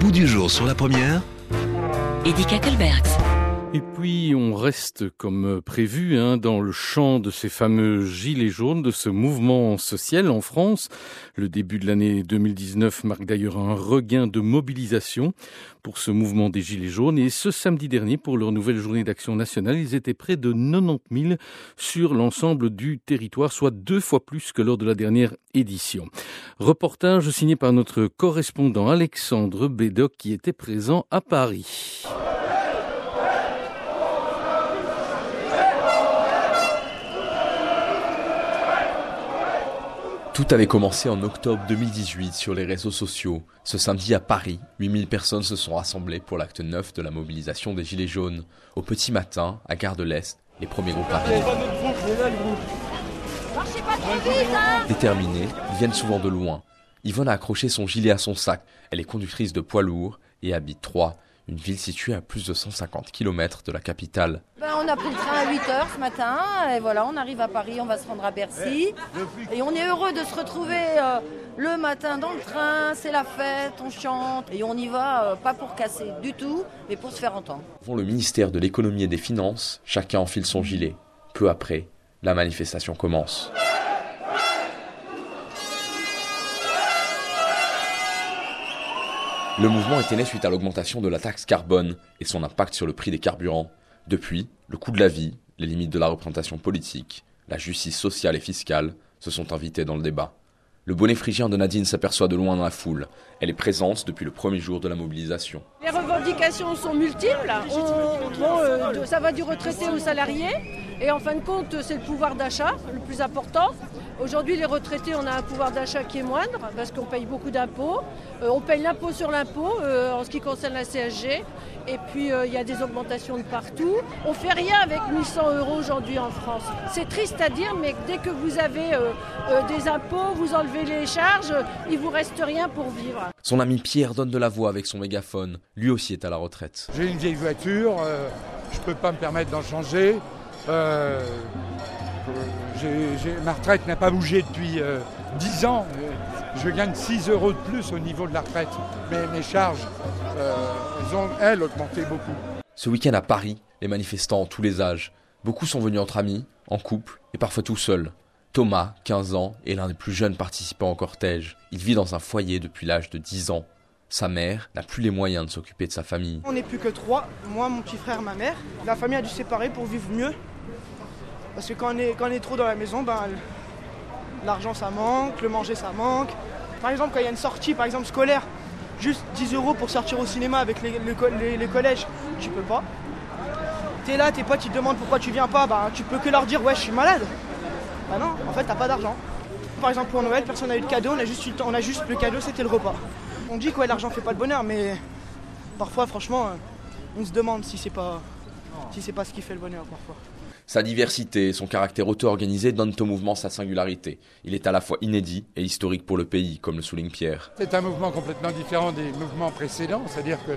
bout du jour sur la première. Edith Kakelbergs. Et puis on reste comme prévu hein, dans le champ de ces fameux gilets jaunes, de ce mouvement social en France. Le début de l'année 2019 marque d'ailleurs un regain de mobilisation pour ce mouvement des gilets jaunes. Et ce samedi dernier, pour leur nouvelle journée d'action nationale, ils étaient près de 90 000 sur l'ensemble du territoire, soit deux fois plus que lors de la dernière édition. Reportage signé par notre correspondant Alexandre Bédoc qui était présent à Paris. Tout avait commencé en octobre 2018 sur les réseaux sociaux. Ce samedi à Paris, 8000 personnes se sont rassemblées pour l'acte 9 de la mobilisation des Gilets jaunes. Au petit matin, à Gare de l'Est, les premiers groupes arrivent. Déterminés, ils viennent souvent de loin. Yvonne a accroché son gilet à son sac. Elle est conductrice de poids lourd et habite Troyes, une ville située à plus de 150 km de la capitale. Ben, on a pris le train à 8h ce matin, et voilà, on arrive à Paris, on va se rendre à Bercy. Et on est heureux de se retrouver euh, le matin dans le train, c'est la fête, on chante, et on y va euh, pas pour casser du tout, mais pour se faire entendre. Devant le ministère de l'économie et des finances, chacun enfile son gilet. Peu après, la manifestation commence. Le mouvement était né suite à l'augmentation de la taxe carbone et son impact sur le prix des carburants. Depuis, le coût de la vie, les limites de la représentation politique, la justice sociale et fiscale se sont invités dans le débat. Le bonnet phrygien de Nadine s'aperçoit de loin dans la foule. Elle est présente depuis le premier jour de la mobilisation. Les revendications sont multiples. Euh, ça va du retraité au salarié. Et en fin de compte, c'est le pouvoir d'achat le plus important. Aujourd'hui, les retraités, on a un pouvoir d'achat qui est moindre parce qu'on paye beaucoup d'impôts. Euh, on paye l'impôt sur l'impôt euh, en ce qui concerne la CSG. Et puis, euh, il y a des augmentations de partout. On fait rien avec 1100 euros aujourd'hui en France. C'est triste à dire, mais dès que vous avez euh, euh, des impôts, vous enlevez les charges, il vous reste rien pour vivre. Son ami Pierre donne de la voix avec son mégaphone. Lui aussi est à la retraite. J'ai une vieille voiture, euh, je peux pas me permettre d'en changer. Euh, j'ai- j'ai- ma retraite n'a pas bougé depuis euh, 10 ans. Euh, Je gagne 6 euros de plus au niveau de la retraite. Mais mes charges, euh, elles ont, elles, augmenté beaucoup. Ce week-end à Paris, les manifestants ont tous les âges. Beaucoup sont venus entre amis, en couple et parfois tout seuls. Thomas, 15 ans, est l'un des plus jeunes participants au cortège. Il vit dans un foyer depuis l'âge de 10 ans. Sa mère n'a plus les moyens de s'occuper de sa famille. On n'est plus que trois, moi, mon petit frère, ma mère. La famille a dû se séparer pour vivre mieux. Parce que quand on est, trop dans la maison, ben, l'argent ça manque, le manger ça manque. Par exemple, quand il y a une sortie, par exemple scolaire, juste 10 euros pour sortir au cinéma avec les, les co- les- les collèges, tu peux pas. T'es là, tes potes ils te demandent pourquoi tu viens pas, bah tu peux que leur dire ouais je suis malade. Bah non, en fait t'as pas d'argent. Par exemple pour Noël, personne n'a eu de cadeau, on a juste, on a le cadeau, c'était le repas. On dit que l'argent fait pas le bonheur, mais parfois franchement euh, on se demande si c'est pas si c'est pas ce qui fait le bonheur parfois. Sa diversité et son caractère auto-organisé donnent au mouvement sa singularité. Il est à la fois inédit et historique pour le pays, comme le souligne Pierre. C'est un mouvement complètement différent des mouvements précédents, c'est-à-dire que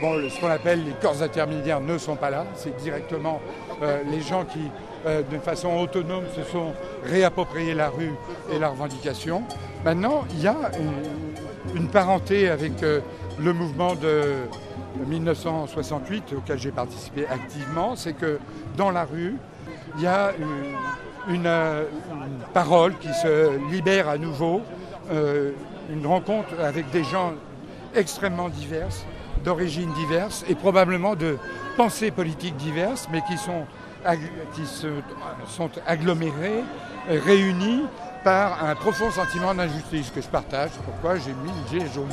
ce qu'on appelle les corps intermédiaires ne sont pas là, c'est directement euh, les gens qui, euh, de façon autonome, se sont réappropriés la rue et la revendication. Maintenant, il y a une, une parenté avec euh, le mouvement de 1968 auquel j'ai participé activement, c'est que dans la rue, il y a une, une, euh, une parole qui se libère à nouveau, euh, une rencontre avec des gens extrêmement diverses, d'origines diverses et probablement de pensées politiques diverses, mais qui sont, qui se, sont agglomérés, euh, réunis par un profond sentiment d'injustice que je partage. Pourquoi j'ai mis le gilet jaune.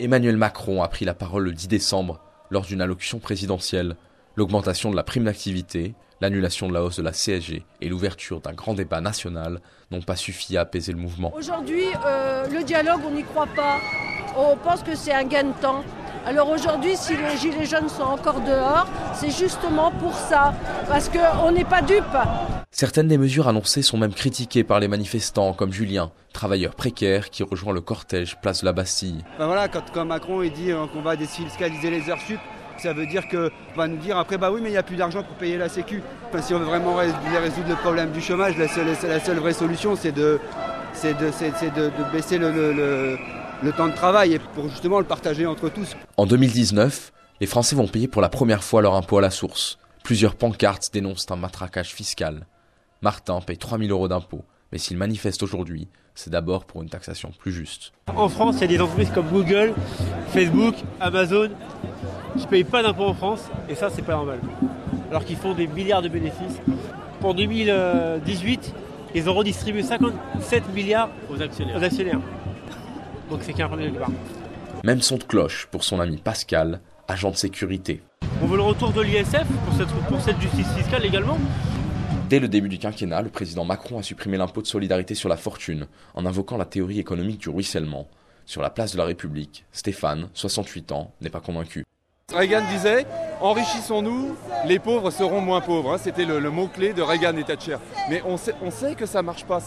Emmanuel Macron a pris la parole le 10 décembre lors d'une allocution présidentielle. L'augmentation de la prime d'activité, l'annulation de la hausse de la CSG et l'ouverture d'un grand débat national n'ont pas suffi à apaiser le mouvement. Aujourd'hui, euh, le dialogue, on n'y croit pas. On pense que c'est un gain de temps. Alors aujourd'hui, si les gilets jaunes sont encore dehors, c'est justement pour ça, parce qu'on n'est pas dupes. Certaines des mesures annoncées sont même critiquées par les manifestants, comme Julien, travailleur précaire qui rejoint le cortège place de la Bastille. Voilà, quand, quand Macron il dit euh, qu'on va défiscaliser les heures sup, ça veut dire que on va nous dire après bah oui mais il n'y a plus d'argent pour payer la sécu. Enfin, si on veut vraiment rés- résoudre le problème du chômage, la seule, la seule vraie solution c'est de, c'est de, de, de baisser le, le- le- le temps de travail et pour justement le partager entre tous. En 2019, les Français vont payer pour la première fois leur impôt à la source. Plusieurs pancartes dénoncent un matraquage fiscal. Martin paye 3000 euros d'impôts, mais s'il manifeste aujourd'hui, c'est d'abord pour une taxation plus juste. En France, il y a des entreprises comme Google, Facebook, Amazon qui ne payent pas d'impôts en France, et ça, c'est pas normal. Alors qu'ils font des milliards de bénéfices. Pour 2018, ils ont redistribué 57 milliards aux actionnaires. Donc c'est qu'un premier départ. Même son de cloche pour son ami Pascal, agent de sécurité. On veut le retour de l'ISF pour cette, pour cette justice fiscale également. Dès le début du quinquennat, le président Macron a supprimé l'impôt de solidarité sur la fortune en invoquant la théorie économique du ruissellement. Sur la place de la République, Stéphane, 68 ans, n'est pas convaincu. Reagan disait enrichissons-nous, les pauvres seront moins pauvres. Hein. C'était le, mot-clé de Reagan et Thatcher. Mais on sait, que ça ne marche pas.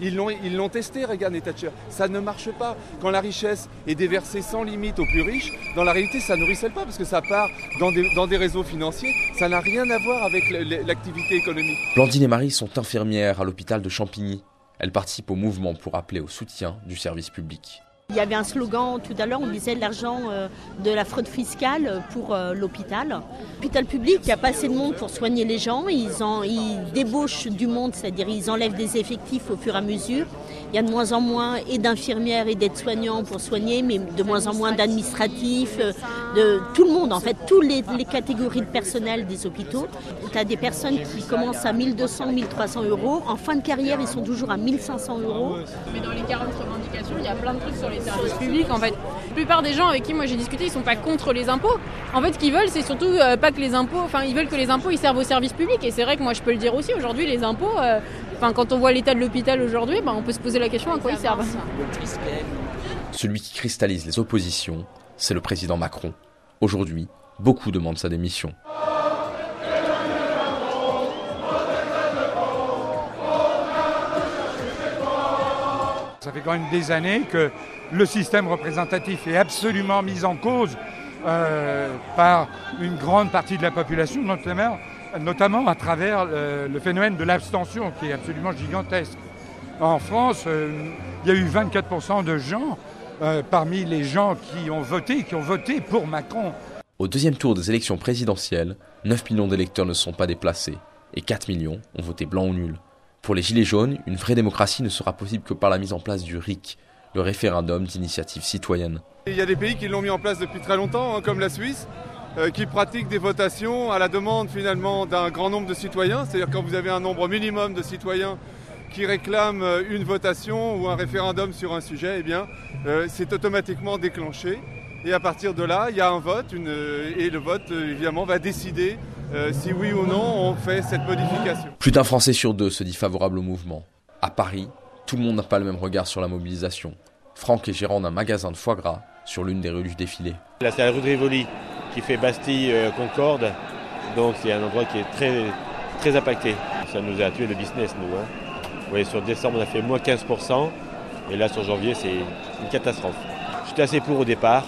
ils l'ont testé, Reagan et Thatcher. Ça ne marche pas. Quand la richesse est déversée sans limite aux plus riches, dans la réalité, ça ne ruisselle pas parce que ça part dans des, dans des réseaux financiers. Ça n'a rien à voir avec l'activité économique. Blandine et Marie sont infirmières à l'hôpital de Champigny. Elles participent au mouvement pour appeler au soutien du service public. Il y avait un slogan tout à l'heure, on disait l'argent euh, de la fraude fiscale pour euh, l'hôpital. L'hôpital public, il n'y a pas assez de monde pour soigner les gens. Ils, en, ils débauchent du monde, c'est-à-dire ils enlèvent des effectifs au fur et à mesure. Il y a de moins en moins et d'infirmières et d'aides-soignants pour soigner, mais de moins en moins d'administratifs, euh, de tout le monde, en fait, toutes les, catégories de personnel des hôpitaux. Tu as des personnes qui commencent à 1200, 1300 euros. En fin de carrière, ils sont toujours à 1500 euros. Mais dans les 40 revendications, il y a plein de trucs sur les services publics. En fait, la plupart des gens avec qui moi j'ai discuté, ils sont pas contre les impôts. En fait, ce qu'ils veulent, c'est surtout euh, pas que les impôts, enfin, ils veulent que les impôts ils servent au service public. Et c'est vrai que moi je peux le dire aussi. Aujourd'hui, les impôts, euh, enfin, quand on voit l'état de l'hôpital aujourd'hui, ben, on peut se poser la question à quoi ils servent. Celui qui cristallise les oppositions, c'est le président Macron. Aujourd'hui, beaucoup demandent sa démission. Ça fait quand même des années que le système représentatif est absolument mis en cause euh, par une grande partie de la population, notamment, notamment à travers le, phénomène de l'abstention qui est absolument gigantesque. En France, euh, il y a eu 24% de gens euh, parmi les gens qui ont voté, qui ont voté pour Macron. Au deuxième tour des élections présidentielles, 9 millions d'électeurs ne sont pas déplacés et 4 millions ont voté blanc ou nul. Pour les Gilets jaunes, une vraie démocratie ne sera possible que par la mise en place du RIC, le référendum d'initiative citoyenne. Il y a des pays qui l'ont mis en place depuis très longtemps, hein, comme la Suisse, qui pratiquent des votations à la demande finalement d'un grand nombre de citoyens. C'est-à-dire quand vous avez un nombre minimum de citoyens qui réclament euh, une votation ou un référendum sur un sujet, eh bien, euh, c'est automatiquement déclenché. Et à partir de là, il y a un vote, euh, et le vote, évidemment, va décider si oui ou non on fait cette modification. Plus d'un Français sur deux se dit favorable au mouvement. À Paris, tout le monde n'a pas le même regard sur la mobilisation. Franck est gérant d'un magasin de foie gras sur l'une des rues du défilé. Là, c'est la rue de Rivoli qui fait Bastille-Concorde. Donc, c'est un endroit qui est très, très impacté. Ça nous a tué le business, nous. Hein. Vous voyez, sur décembre, on a fait moins 15%. Et là, sur janvier, c'est une catastrophe. J'étais assez pour au départ.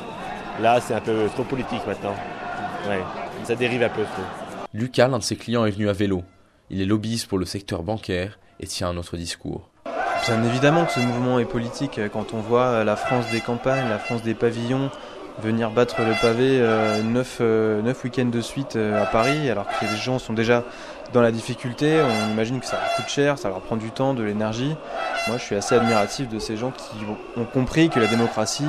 Là, c'est un peu trop politique maintenant. Ouais, ça dérive un peu trop. Lucas, l'un de ses clients, est venu à vélo. Il est lobbyiste pour le secteur bancaire et tient un autre discours. Bien évidemment que ce mouvement est politique. Quand on voit la France des campagnes, la France des pavillons, venir battre le pavé euh, neuf, euh, neuf week-ends de suite euh, à Paris, alors que les gens sont déjà dans la difficulté, on imagine que ça leur coûte cher, ça leur prend du temps, de l'énergie. Moi, je suis assez admiratif de ces gens qui ont compris que la démocratie,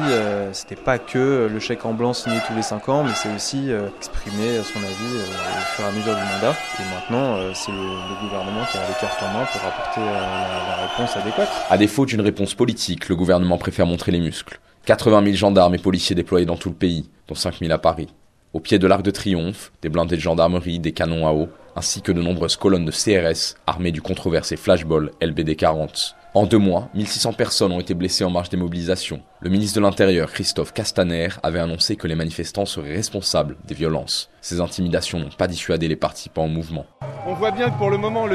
c'était pas que le chèque en blanc signé tous les 5 ans, mais c'est aussi exprimer son avis au fur et à mesure du mandat. Et maintenant, c'est le, gouvernement qui a les cartes en main pour apporter la, la réponse adéquate. À défaut d'une réponse politique, le gouvernement préfère montrer les muscles. 80 000 gendarmes et policiers déployés dans tout le pays, dont 5 000 à Paris. Au pied de l'Arc de Triomphe, des blindés de gendarmerie, des canons à eau, ainsi que de nombreuses colonnes de CRS armées du controversé flashball LBD 40. En deux mois, 1600 personnes ont été blessées en marge des mobilisations. Le ministre de l'Intérieur, Christophe Castaner, avait annoncé que les manifestants seraient responsables des violences. Ces intimidations n'ont pas dissuadé les participants au mouvement. On voit bien que pour le moment,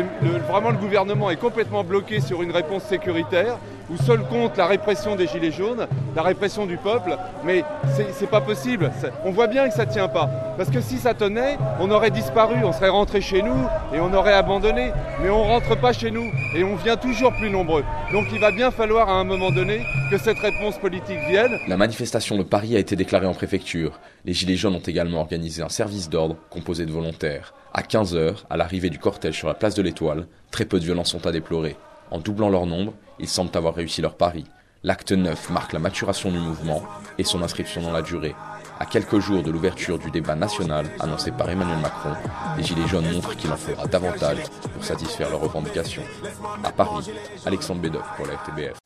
vraiment le gouvernement est complètement bloqué sur une réponse sécuritaire, ou seul contre la répression des Gilets jaunes, la répression du peuple, mais c'est pas possible. On voit bien que ça tient pas. Parce que si ça tenait, on aurait disparu, on serait rentré chez nous et on aurait abandonné. Mais on rentre pas chez nous et on vient toujours plus nombreux. Donc il va bien falloir à un moment donné que cette réponse politique vienne. La manifestation de Paris a été déclarée en préfecture. Les Gilets jaunes ont également organisé un service d'ordre composé de volontaires. À 15h, à l'arrivée du cortège sur la place de l'Étoile, très peu de violences sont à déplorer. En doublant leur nombre, ils semblent avoir réussi leur pari. L'acte 9 marque la maturation du mouvement et son inscription dans la durée. À quelques jours de l'ouverture du débat national annoncé par Emmanuel Macron, les Gilets jaunes montrent qu'il en faudra davantage pour satisfaire leurs revendications. À Paris, Alexandre Bedoff pour la FTBF.